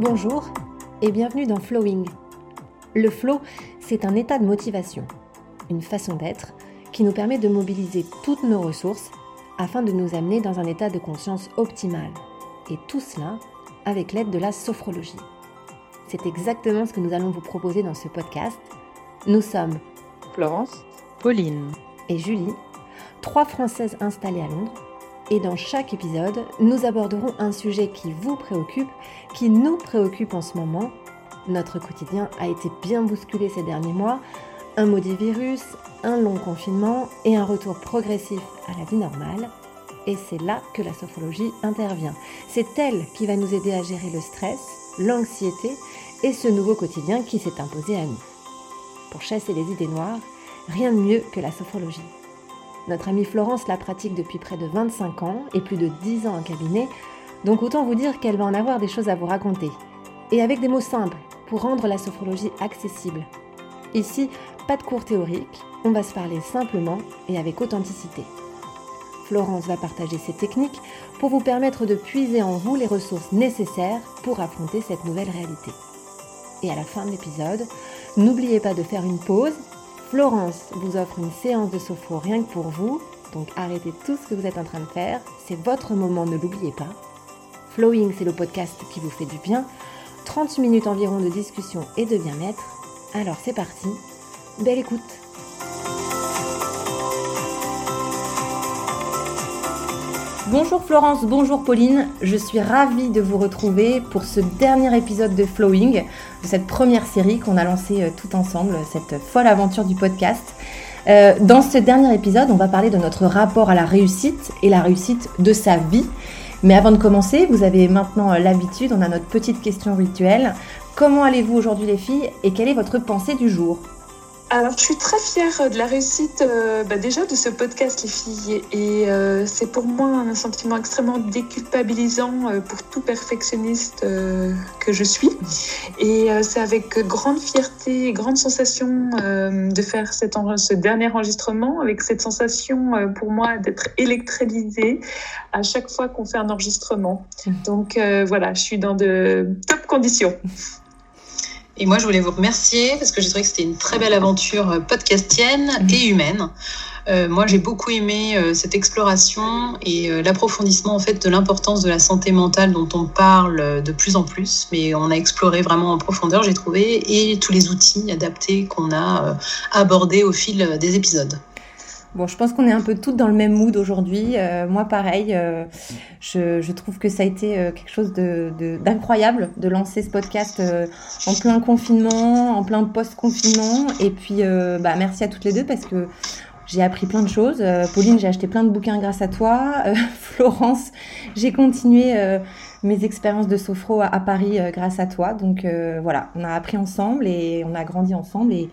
Bonjour et bienvenue dans Flowing. Le flow, c'est un état de motivation, une façon d'être qui nous permet de mobiliser toutes nos ressources afin de nous amener dans un état de conscience optimal. Et tout cela avec l'aide de la sophrologie. C'est exactement ce que nous allons vous proposer dans ce podcast. Nous sommes Florence, Pauline et Julie, trois Françaises installées à Londres. Et dans chaque épisode, nous aborderons un sujet qui vous préoccupe, qui nous préoccupe en ce moment. Notre quotidien a été bien bousculé ces derniers mois. Un maudit virus, un long confinement et un retour progressif à la vie normale. Et c'est là que la sophrologie intervient. C'est elle qui va nous aider à gérer le stress, l'anxiété et ce nouveau quotidien qui s'est imposé à nous. Pour chasser les idées noires, rien de mieux que la sophrologie. Notre amie Florence la pratique depuis près de 25 ans et plus de 10 ans en cabinet, donc autant vous dire qu'elle va en avoir des choses à vous raconter. Et avec des mots simples pour rendre la sophrologie accessible. Ici, pas de cours théoriques, on va se parler simplement et avec authenticité. Florence va partager ses techniques pour vous permettre de puiser en vous les ressources nécessaires pour affronter cette nouvelle réalité. Et à la fin de l'épisode, n'oubliez pas de faire une pause. Florence vous offre une séance de sophro rien que pour vous, donc arrêtez tout ce que vous êtes en train de faire, c'est votre moment, ne l'oubliez pas. Flowing, c'est le podcast qui vous fait du bien. 30 minutes environ de discussion et de bien-être. Alors c'est parti, belle écoute Bonjour Florence, bonjour Pauline, je suis ravie de vous retrouver pour ce dernier épisode de Flowing, de cette première série qu'on a lancée euh, tout ensemble, cette folle aventure du podcast. Euh, dans ce dernier épisode, on va parler de notre rapport à la réussite et la réussite de sa vie. Mais avant de commencer, vous avez maintenant euh, l'habitude, on a notre petite question rituelle. Comment allez-vous aujourd'hui les filles et quelle est votre pensée du jour? Alors, je suis très fière de la réussite euh, bah, déjà de ce podcast, les filles. Et euh, c'est pour moi un sentiment extrêmement déculpabilisant euh, pour tout perfectionniste que je suis. Et c'est avec grande fierté et grande sensation de faire cet ce dernier enregistrement, avec cette sensation pour moi d'être électralisée à chaque fois qu'on fait un enregistrement. Mmh. Donc voilà, je suis dans de top conditions. Et moi, je voulais vous remercier parce que j'ai trouvé que c'était une très belle aventure euh, podcastienne mmh. et humaine. Euh, moi, j'ai beaucoup aimé euh, cette exploration et l'approfondissement en fait de l'importance de la santé mentale dont on parle de plus en plus. Mais on a exploré vraiment en profondeur, j'ai trouvé, et tous les outils adaptés qu'on a abordés au fil des épisodes. Bon, je pense qu'on est un peu toutes dans le même mood aujourd'hui. Euh, moi, pareil, euh, je, je, trouve que ça a été euh, quelque chose d'incroyable de, de, lancer ce podcast en plein confinement, en plein post-confinement. Et puis, bah, merci à toutes les deux parce que j'ai appris plein de choses. Pauline, j'ai acheté plein de bouquins grâce à toi. Florence, j'ai continué mes expériences de sophro à, à Paris grâce à toi. Donc voilà, on a appris ensemble et on a grandi ensemble. Et,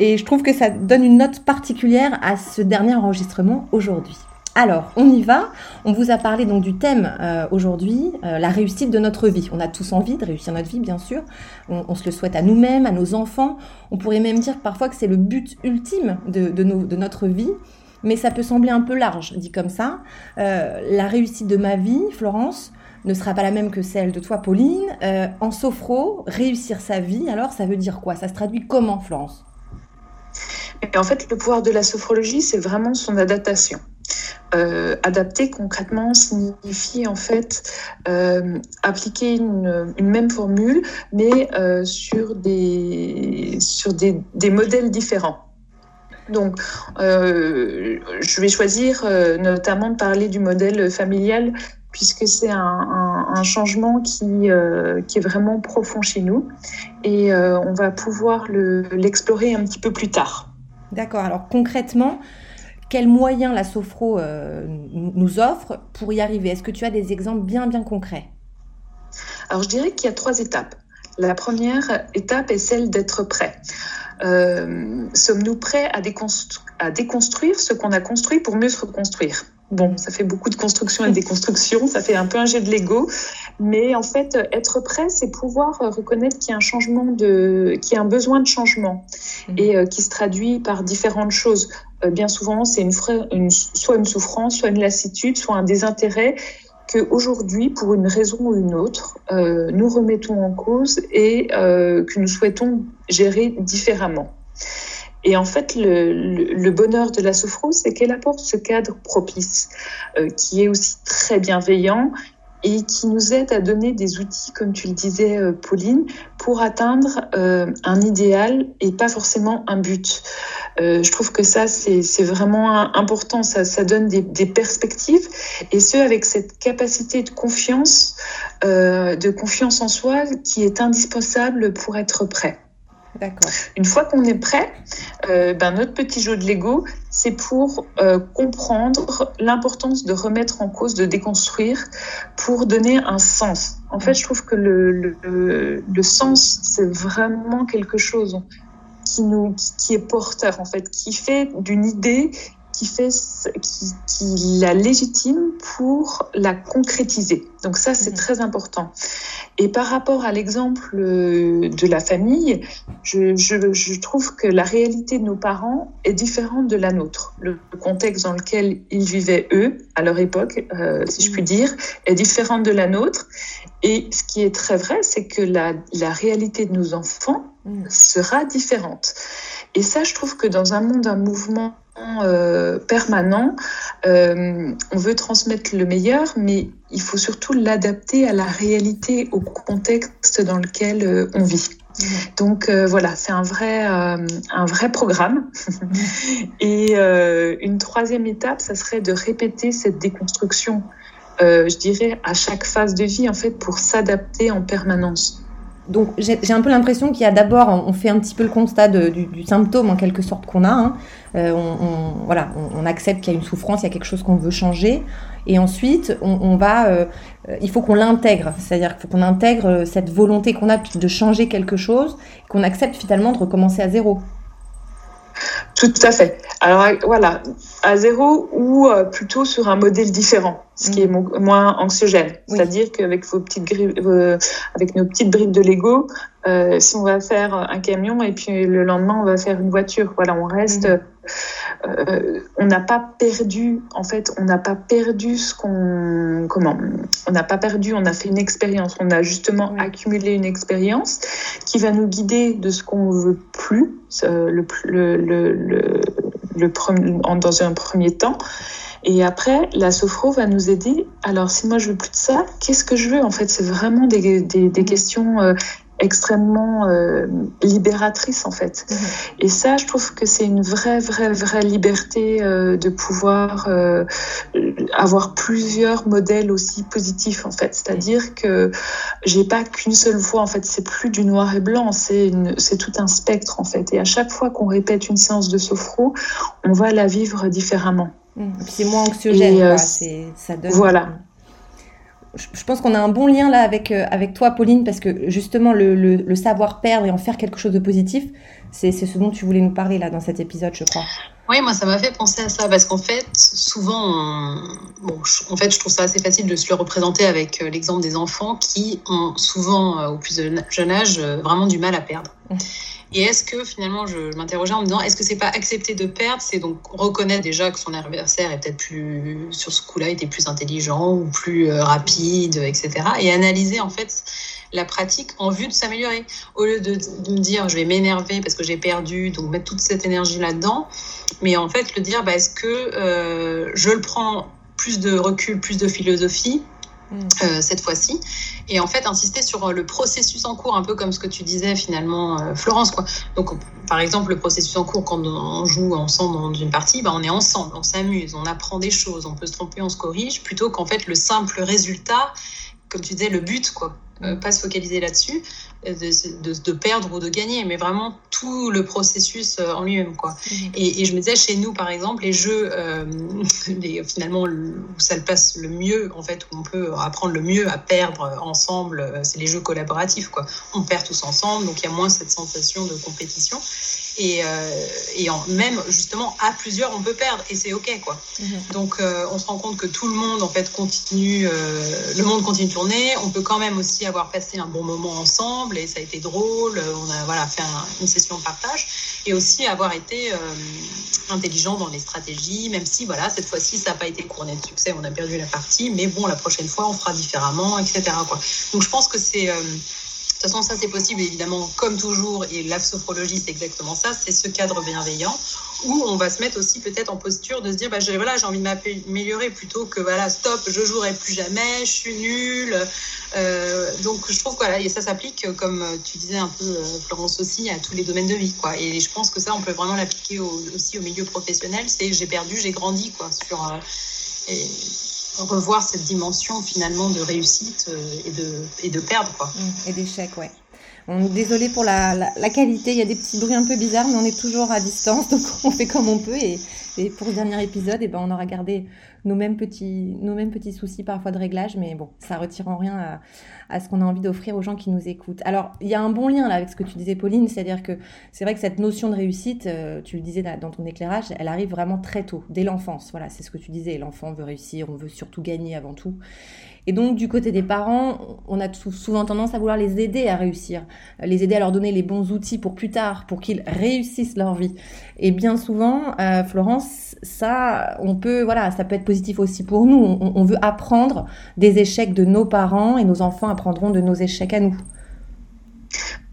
et je trouve que ça donne une note particulière à ce dernier enregistrement aujourd'hui. Alors, on y va. On vous a parlé donc du thème euh, aujourd'hui, euh, la réussite de notre vie. On a tous envie de réussir notre vie, bien sûr. On, se le souhaite à nous-mêmes, à nos enfants. On pourrait même dire parfois que c'est le but ultime de, notre vie. Mais ça peut sembler un peu large, dit comme ça. Euh, la réussite de ma vie, Florence, ne sera pas la même que celle de toi, Pauline. en sophro, réussir sa vie, alors ça veut dire quoi? Ça se traduit comment, Florence? Et en fait, le pouvoir de la sophrologie, c'est vraiment son adaptation. Euh, adapter concrètement signifie en fait euh, appliquer une, même formule, mais euh, sur, des, sur des, des modèles différents. Donc, je vais choisir notamment de parler du modèle familial puisque c'est un, un, changement qui, qui est vraiment profond chez nous et on va pouvoir l'explorer un petit peu plus tard. D'accord. Alors concrètement, quels moyens la Sophro euh, nous offre pour y arriver? Est-ce que tu as des exemples bien bien concrets? Alors je dirais qu'il y a trois étapes. La première étape est celle d'être prêt. Euh, sommes-nous prêts à, à, déconstruire ce qu'on a construit pour mieux se reconstruire? Bon, ça fait beaucoup de construction et des constructions, ça fait un peu un jet de Lego, mais en fait, être prêt, c'est pouvoir reconnaître qu'il y a un changement de, qu'il y a un besoin de changement mmh. et euh, qui se traduit par différentes choses. Euh, bien souvent, c'est une, une, soit une souffrance, soit une lassitude, soit un désintérêt que aujourd'hui, pour une raison ou une autre, euh, nous remettons en cause et que nous souhaitons gérer différemment. Et en fait, le, le, bonheur de la souffrance, c'est qu'elle apporte ce cadre propice, euh, qui est aussi très bienveillant et qui nous aide à donner des outils, comme tu le disais, euh, Pauline, pour atteindre euh, un idéal et pas forcément un but. Euh, je trouve que ça, c'est vraiment important, ça, ça donne des, des, perspectives, et ce, avec cette capacité de confiance, euh, de confiance en soi qui est indispensable pour être prêt. Une fois qu'on est prêt, euh, ben notre petit jeu de Lego, c'est pour euh, comprendre l'importance de remettre en cause, de déconstruire, pour donner un sens. En fait, je trouve que le, le, le sens, c'est vraiment quelque chose qui nous qui est porteur en fait, qui fait d'une idée qui fait qui, qui, la légitime pour la concrétiser. Donc ça c'est mmh. très important. Et par rapport à l'exemple de la famille, je, je, je, trouve que la réalité de nos parents est différente de la nôtre. Le contexte dans lequel ils vivaient eux à leur époque, euh, si je puis dire, est différent de la nôtre. Et ce qui est très vrai, c'est que la, la réalité de nos enfants mmh. sera différente. Et ça, je trouve que dans un monde, un mouvement euh, permanent. Euh, on veut transmettre le meilleur, mais il faut surtout l'adapter à la réalité, au contexte dans lequel euh, on vit. Mmh. Donc voilà, c'est un vrai, un vrai programme. Et une troisième étape, ça serait de répéter cette déconstruction, je dirais, à chaque phase de vie, en fait, pour s'adapter en permanence. Donc j'ai un peu l'impression qu'il y a d'abord, on fait un petit peu le constat du, symptôme en quelque sorte qu'on a. Hein. Euh, on, accepte qu'il y a une souffrance, il y a quelque chose qu'on veut changer. Et ensuite, on, va, euh, il faut qu'on l'intègre, c'est-à-dire qu'il faut qu'on intègre cette volonté qu'on a de changer quelque chose, qu'on accepte finalement de recommencer à zéro. Tout à fait. Alors voilà, à zéro ou euh, plutôt sur un modèle différent, ce qui est mm. moins anxiogène. C'est-à-dire qu'avec vos petites avec nos petites briques de Lego, euh, si on va faire un camion et puis le lendemain on va faire une voiture, voilà, on reste. Mm. Euh, on n'a pas perdu, en fait, on n'a pas perdu ce qu'on, comment, on n'a pas perdu, on a fait une expérience, on a justement accumulé une expérience qui va nous guider de ce qu'on veut plus, le, le, le, le, le dans un premier temps. Et après, la sophro va nous aider. Alors, si moi je veux plus de ça, qu'est-ce que je veux En fait, c'est vraiment des, des, des questions euh, extrêmement euh, libératrice en fait. Mhm. Et ça, je trouve que c'est une vraie, vraie, vraie liberté euh, de pouvoir euh, avoir plusieurs modèles aussi positifs en fait. C'est-à-dire que j'ai pas qu'une seule voix en fait. C'est plus du noir et blanc, c'est c'est tout un spectre en fait. Et à chaque fois qu'on répète une séance de sophro, on va la vivre différemment. Mhm. C'est moins anxiogène. Euh, ça donne. Voilà je pense qu'on a un bon lien là avec, euh, avec toi, Pauline, parce que justement, le, le, savoir perdre et en faire quelque chose de positif, c'est ce dont tu voulais nous parler là dans cet épisode, je crois. Oui, moi, ça m'a fait penser à ça, parce qu'en fait, souvent, bon, en fait, je trouve ça assez facile de se le représenter avec euh, l'exemple des enfants qui ont souvent, euh, au plus jeune âge, vraiment du mal à perdre. Mmh. Et est-ce que finalement, je m'interrogeais en me disant, est-ce que c'est pas accepter de perdre, c'est donc reconnaître déjà que son adversaire est peut-être plus, sur ce coup-là, était plus intelligent ou plus euh, rapide, etc. Et analyser en fait la pratique en vue de s'améliorer. Au lieu de, me dire, je vais m'énerver parce que j'ai perdu, donc mettre toute cette énergie là-dedans, mais en fait le dire, bah, est-ce que euh, je le prends plus de recul, plus de philosophie Mm. Euh, cette fois-ci. Et en fait, insister sur euh, le processus en cours, un peu comme ce que tu disais finalement, euh, Florence. Quoi. Donc, par exemple, le processus en cours, quand on joue ensemble dans une partie, bah, on est ensemble, on s'amuse, on apprend des choses, on peut se tromper, on se corrige, plutôt qu'en fait le simple résultat, comme tu disais, le but, quoi. Pas se focaliser là-dessus de, de, perdre ou de gagner, mais vraiment tout le processus euh, en lui-même. quoi. Mhm. Et, et, je me disais, chez nous, par exemple, les jeux, euh, les, finalement, où ça le passe le mieux, en fait, où on peut apprendre le mieux à perdre ensemble, c'est les jeux collaboratifs. quoi. On perd tous ensemble, donc il y a moins cette sensation de compétition. Et, et en, même justement à plusieurs, on peut perdre et c'est ok quoi. Mhm. Donc on se rend compte que tout le monde en fait continue, le monde continue de tourner. On peut quand même aussi avoir passé un bon moment ensemble et ça a été drôle. On a voilà fait une session de partage et aussi avoir été intelligent dans les stratégies, même si voilà cette fois-ci ça n'a pas été couronné de succès, on a perdu la partie, mais bon la prochaine fois on fera différemment, etc. Quoi. Donc je pense que c'est euh, toute façon, ça c'est possible évidemment, comme toujours, et la sophrologie c'est exactement ça, c'est ce cadre bienveillant où on va se mettre aussi peut-être en posture de se dire, bah, j'ai, voilà, j'ai envie de m'améliorer plutôt que voilà, stop, je jouerai plus jamais, je suis nulle. Euh, donc je trouve que voilà, et ça s'applique, comme tu disais un peu, euh, Florence aussi, à tous les domaines de vie. Quoi. Et je pense que ça, on peut vraiment l'appliquer aussi au milieu professionnel, c'est j'ai perdu, j'ai grandi quoi, sur. Euh, et, revoir cette dimension finalement de réussite euh, et de, et de perdre. Quoi. Mmh, et d'échec, ouais. On désolé pour la, qualité, il y a des petits bruits un peu bizarres, mais on est toujours à distance, donc on fait comme on peut. Et, pour le dernier épisode, eh ben, on aura gardé nos mêmes petits, nos mêmes petits soucis parfois de réglage, mais bon, ça retire en rien à, à ce qu'on a envie d'offrir aux gens qui nous écoutent. Alors, il y a un bon lien là avec ce que tu disais, Pauline, c'est-à-dire que c'est vrai que cette notion de réussite, euh, tu le disais dans ton éclairage, elle arrive vraiment très tôt, dès l'enfance. Voilà, c'est ce que tu disais. L'enfant veut réussir, on veut surtout gagner avant tout. Et donc, du côté des parents, on a souvent tendance à vouloir les aider à réussir, les aider à leur donner les bons outils pour plus tard, pour qu'ils réussissent leur vie. Et bien souvent, euh, Florence, ça, on peut, voilà, ça peut être positif aussi pour nous. On, on veut apprendre des échecs de nos parents et nos enfants apprendront de nos échecs à nous.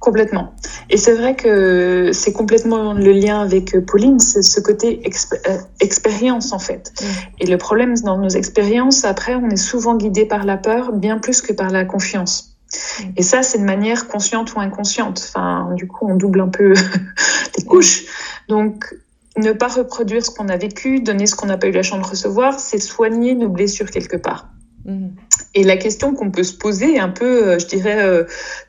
Complètement. Et c'est vrai que c'est complètement le lien avec euh, Pauline, c'est ce côté euh, expérience en fait. Mm. Et le problème dans nos expériences, après, on est souvent guidé par la peur bien plus que par la confiance. Mm. Et ça, c'est de manière consciente ou inconsciente. Enfin, du coup, on double un peu les couches. Donc, ne pas reproduire ce qu'on a vécu, donner ce qu'on n'a pas eu la chance de recevoir, c'est soigner nos blessures quelque part. Mm. Et la question qu'on peut se poser un peu, euh, je dirais, euh,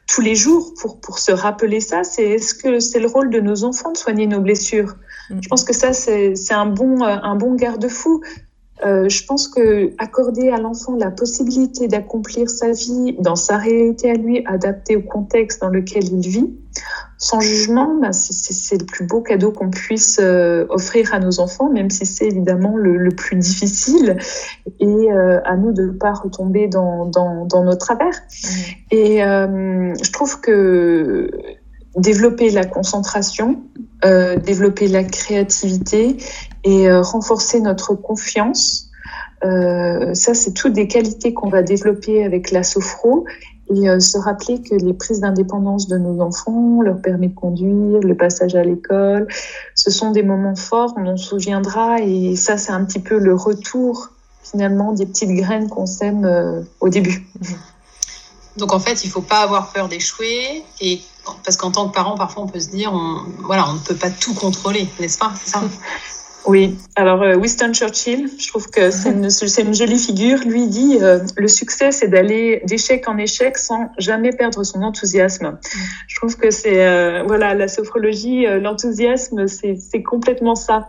tous les jours pour, pour se rappeler ça, c'est est-ce que c'est le rôle de nos enfants de soigner nos blessures? Mm. Je pense que ça, c'est un bon, euh, un bon garde-fou. Euh, je pense que accorder à l'enfant la possibilité d'accomplir sa vie dans sa réalité à lui, adaptée au contexte dans lequel il vit, sans jugement, bah, c'est le plus beau cadeau qu'on puisse euh, offrir à nos enfants, même si c'est évidemment le, plus difficile, et euh, à nous de ne pas retomber dans, dans, dans nos travers. Mmh. Et je trouve que développer la concentration, euh, développer la créativité et euh, renforcer notre confiance. Euh, ça, c'est toutes des qualités qu'on va développer avec la sophro et euh, se rappeler que les prises d'indépendance de nos enfants, leur permis de conduire, le passage à l'école, ce sont des moments forts, on en souviendra. Et ça, c'est un petit peu le retour finalement des petites graines qu'on sème euh, au début. Donc en fait, il faut pas avoir peur d'échouer. Et parce qu'en tant que parent, parfois, on peut se dire, on, voilà, on ne peut pas tout contrôler, n'est-ce pas? Ça? Oui, alors euh, Winston Churchill, je trouve que c'est une, une, jolie figure. Lui dit euh, le succès, c'est d'aller d'échec en échec sans jamais perdre son enthousiasme. Je trouve que c'est euh, voilà la sophrologie, l'enthousiasme, c'est complètement ça.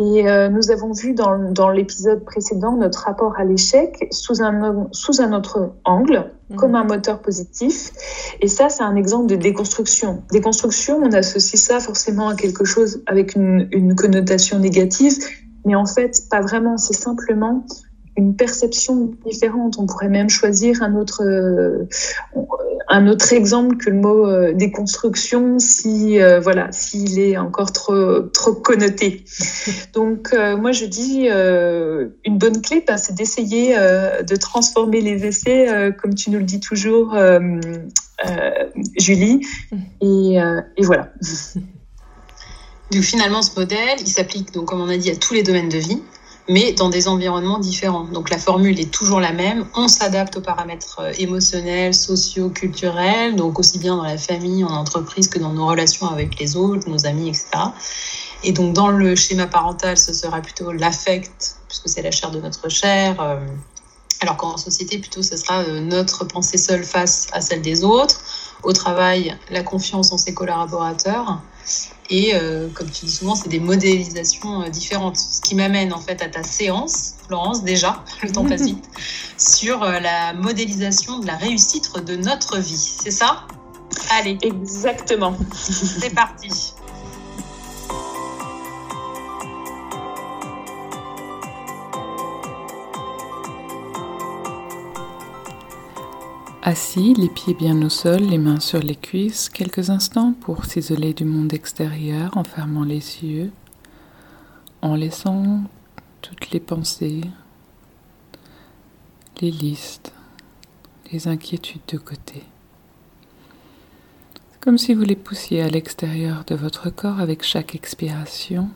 Et euh, nous avons vu dans, dans l'épisode précédent notre rapport à l'échec sous un, sous un autre angle, mhm. comme un moteur positif. Et ça, c'est un exemple de déconstruction. Déconstruction, on associe ça forcément à quelque chose avec une, une connotation négative, mais en fait, pas vraiment. C'est simplement une perception différente. On pourrait même choisir un autre, euh, un autre exemple que le mot euh, déconstruction si, euh, voilà, s'il est encore trop, trop connoté. Donc, moi, je dis, une bonne clé, ben, c'est d'essayer de transformer les essais, comme tu nous le dis toujours, Julie. Et, et voilà. Donc finalement, ce modèle, il s'applique, donc, comme on a dit, à tous les domaines de vie mais dans des environnements différents. Donc la formule est toujours la même. On s'adapte aux paramètres euh, émotionnels, sociaux, culturels, donc aussi bien dans la famille, en entreprise que dans nos relations avec les autres, nos amis, etc. Et donc dans le schéma parental, ce sera plutôt l'affect, puisque c'est la chair de notre chair. Euh, alors qu'en société, plutôt, ce sera euh, notre pensée seule face à celle des autres. Au travail, la confiance en ses collaborateurs. Et euh, comme tu dis souvent, c'est des modélisations euh, différentes. Ce qui m'amène en fait à ta séance, Florence, déjà, le temps passe vite, sur euh, la modélisation de la réussite de notre vie. C'est ça? Allez. Exactement. C'est parti. Assis, les pieds bien au sol, les mains sur les cuisses, quelques instants pour s'isoler du monde extérieur en fermant les yeux, en laissant toutes les pensées, les listes, les inquiétudes de côté. Comme si vous les poussiez à l'extérieur de votre corps avec chaque expiration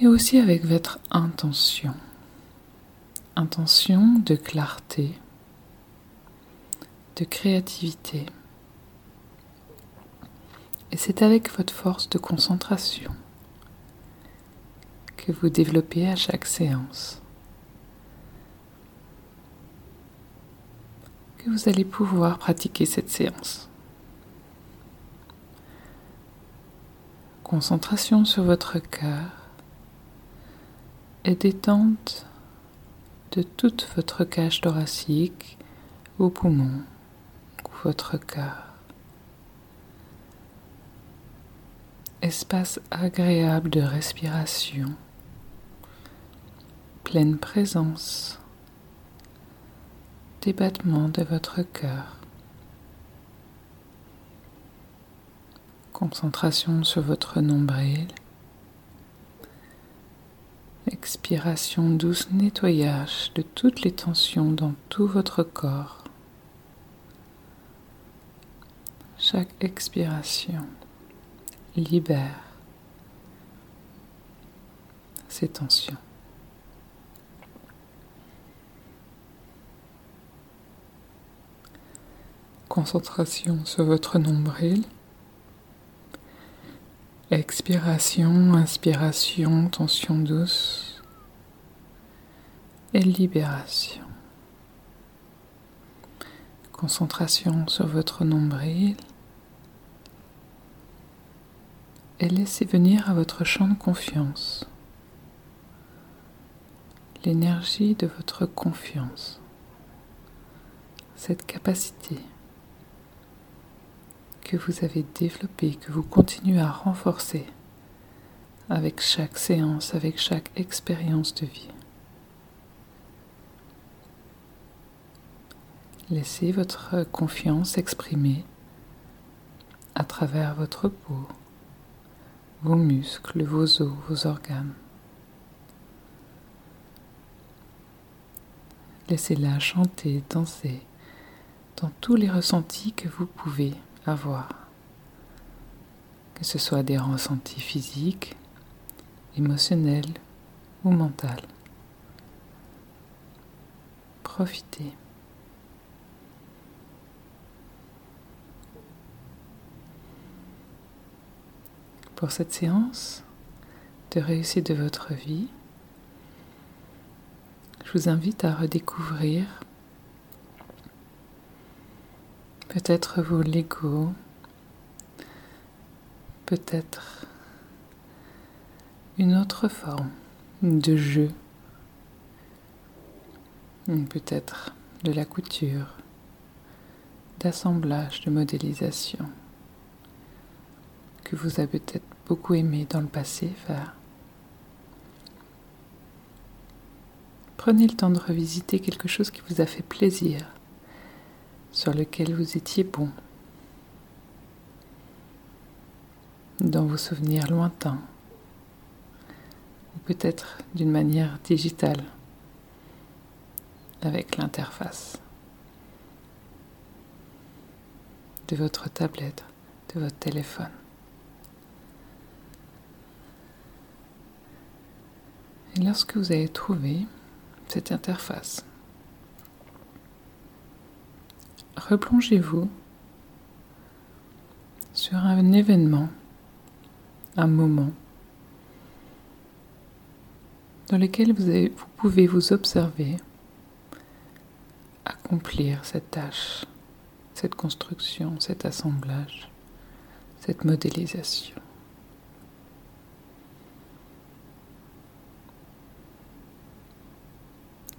et aussi avec votre intention intention de clarté, de créativité. Et c'est avec votre force de concentration que vous développez à chaque séance que vous allez pouvoir pratiquer cette séance. Concentration sur votre cœur et détente de toute votre cage thoracique, vos poumons, votre cœur. Espace agréable de respiration, pleine présence des battements de votre cœur. Concentration sur votre nombril Expiration douce nettoyage de toutes les tensions dans tout votre corps. Chaque expiration libère ces tensions. Concentration sur votre nombril. Expiration, inspiration, tension douce et libération. Concentration sur votre nombril et laissez venir à votre champ de confiance l'énergie de votre confiance, cette capacité que vous avez développé, que vous continuez à renforcer avec chaque séance, avec chaque expérience de vie. Laissez votre confiance s'exprimer à travers votre peau, vos muscles, vos os, vos organes. Laissez-la chanter, danser dans tous les ressentis que vous pouvez avoir. Que ce soit des ressentis physiques, émotionnels ou mentaux. Profitez. Pour cette séance de réussite de votre vie, je vous invite à redécouvrir peut-être vos Lego, peut-être une autre forme de jeu, peut-être de la couture, d'assemblage, de modélisation que vous avez peut-être beaucoup aimé dans le passé. Faire. Prenez le temps de revisiter quelque chose qui vous a fait plaisir sur lequel vous étiez bon, dans vos souvenirs lointains, ou peut-être d'une manière digitale, avec l'interface. De votre tablette, de votre téléphone. Et lorsque vous avez trouvé cette interface, replongez-vous sur un événement, un moment dans lequel vous, pouvez vous observer accomplir cette tâche, cette construction, cet assemblage, cette modélisation.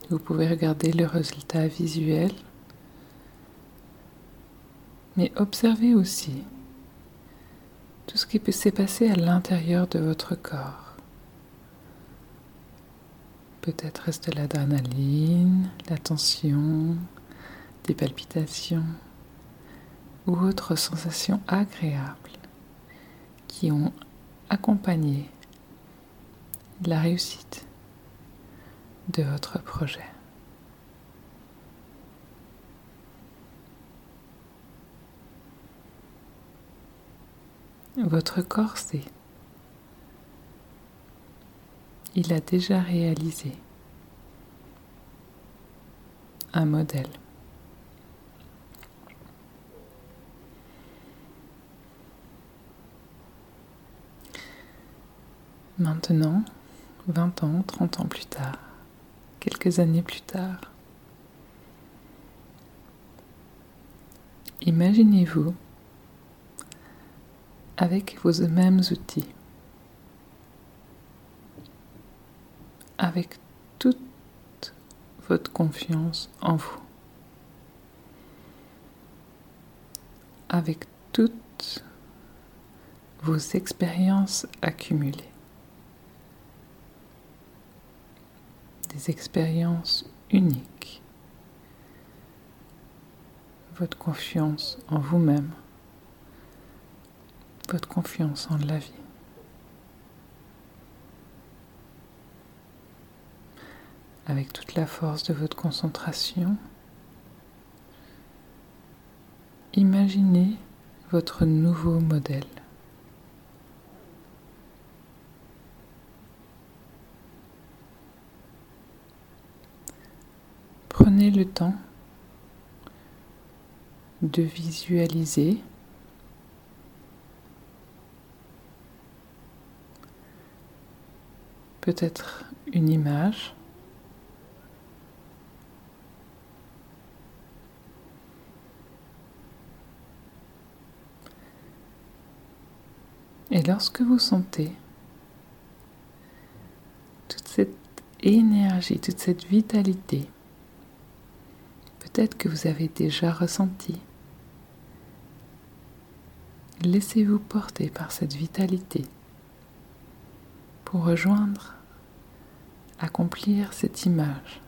Vous pouvez regarder le résultat visuel mais observez aussi tout ce qui peut s'est passé à l'intérieur de votre corps. Peut-être reste l'adrénaline, la tension, des palpitations ou autres sensations agréables qui ont accompagné la réussite de votre projet. Votre corps sait. Il a déjà réalisé un modèle. Maintenant, 20 ans, 30 ans plus tard, quelques années plus tard, imaginez-vous avec vos mêmes outils, avec toute votre confiance en vous, avec toutes vos expériences accumulées. des expériences uniques, votre confiance en vous-même, votre confiance en la vie. Avec toute la force de votre concentration, imaginez votre nouveau modèle. Prenez le temps de visualiser peut-être une image Et lorsque vous sentez toute cette énergie, toute cette vitalité peut-être que vous avez déjà ressenti. Laissez-vous porter par cette vitalité pour rejoindre, accomplir cette image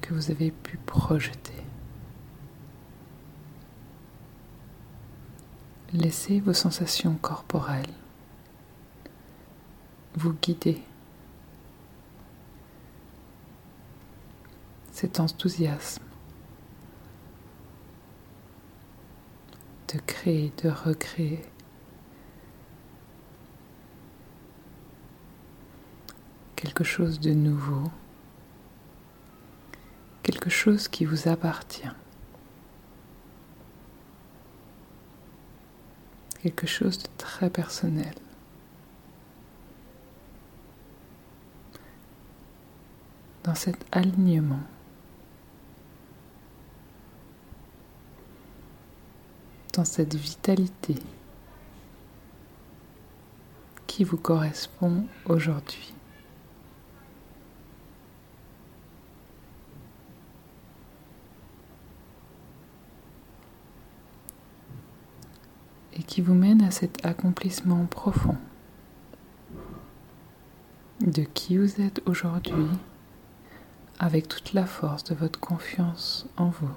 que vous avez pu projeter. Laissez vos sensations corporelles vous guider cet enthousiasme de créer, de recréer. Quelque chose de nouveau, quelque chose qui vous appartient, quelque chose de très personnel. Dans cet alignement, dans cette vitalité qui vous correspond aujourd'hui. Et qui vous mène à cet accomplissement profond de qui vous êtes aujourd'hui avec toute la force de votre confiance en vous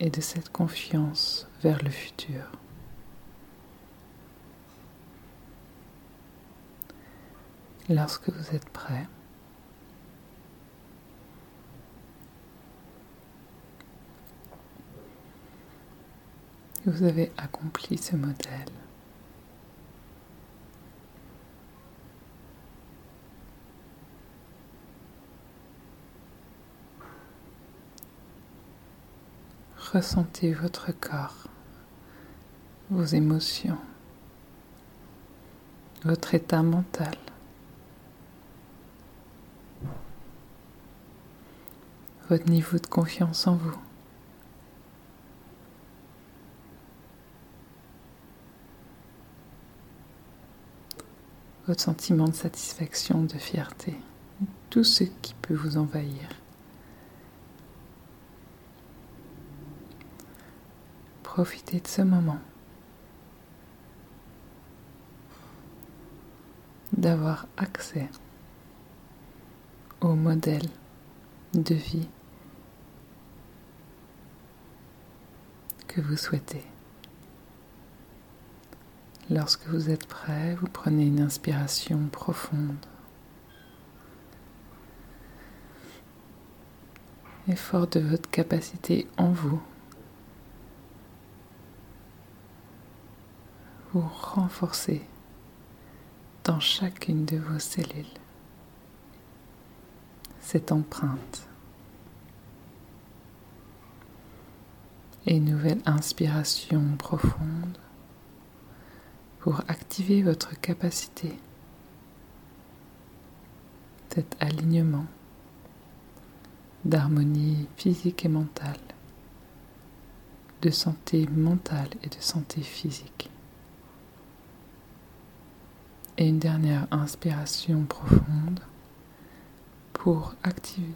et de cette confiance vers le futur. Lorsque vous êtes prêt, vous avez accompli ce modèle. Ressentez votre corps, vos émotions, votre état mental. votre niveau de confiance en vous. Votre sentiment de satisfaction, de fierté, tout ce qui peut vous envahir. Profitez de ce moment. D'avoir accès au modèle de vie que vous souhaitez. Lorsque vous êtes prêt, vous prenez une inspiration profonde. Et fort de votre capacité en vous, vous renforcez dans chacune de vos cellules cette empreinte. Et nouvelle inspiration profonde pour activer votre capacité, cet alignement d'harmonie physique et mentale, de santé mentale et de santé physique. Et une dernière inspiration profonde pour activer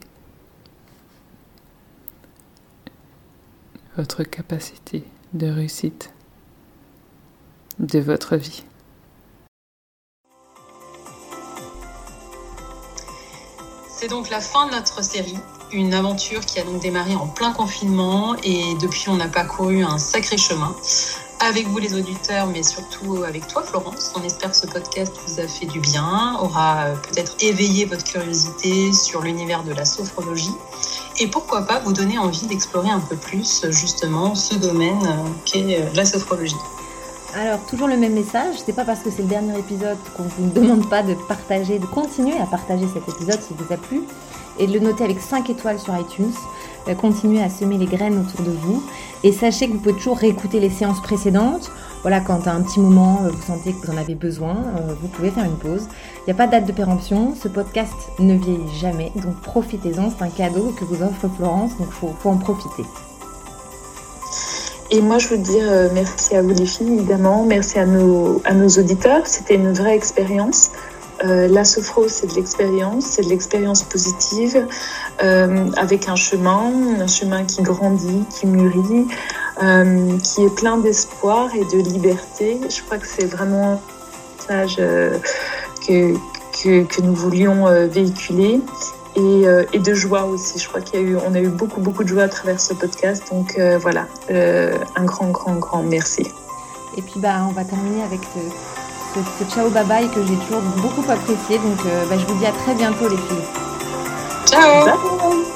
votre capacité de réussite de votre vie. C'est donc la fin de notre série, une aventure qui a donc démarré en plein confinement et depuis on a parcouru un sacré chemin avec vous les auditeurs, mais surtout avec toi Florence. On espère que ce podcast vous a fait du bien, aura peut-être éveillé votre curiosité sur l'univers de la sophrologie et pourquoi pas vous donner envie d'explorer un peu plus justement ce domaine qu'est la sophrologie. Alors, toujours le même message, c'est pas parce que c'est le dernier épisode qu'on vous demande pas de partager, de continuer à partager cet épisode s'il vous a plu et de le noter avec 5 étoiles sur iTunes. Euh, continuez à semer les graines autour de vous et sachez que vous pouvez toujours réécouter les séances précédentes. Voilà, quand à un petit moment euh, vous sentez que vous en avez besoin, euh, vous pouvez faire une pause. Il n'y a pas de date de péremption, ce podcast ne vieillit jamais, donc profitez-en, c'est un cadeau que vous offre Florence, donc il faut, faut en profiter. Et moi, je veux dire euh, merci à vous les filles, évidemment. Merci à nos, à nos auditeurs. C'était une vraie expérience. Euh, la sophro, c'est de l'expérience, c'est de l'expérience positive, euh, avec un chemin, un chemin qui grandit, qui mûrit, qui est plein d'espoir et de liberté. Je crois que c'est vraiment euh, que, que, que, nous voulions véhiculer et, euh, et, de joie aussi. Je crois qu'il y a eu, on a eu beaucoup, beaucoup de joie à travers ce podcast. Donc euh, voilà, euh, un grand, grand, grand merci. Et puis bah, on va terminer avec ce, ce, ce ciao bye bye que j'ai toujours beaucoup apprécié. Donc bah, je vous dis à très bientôt les filles. Ciao. Bye.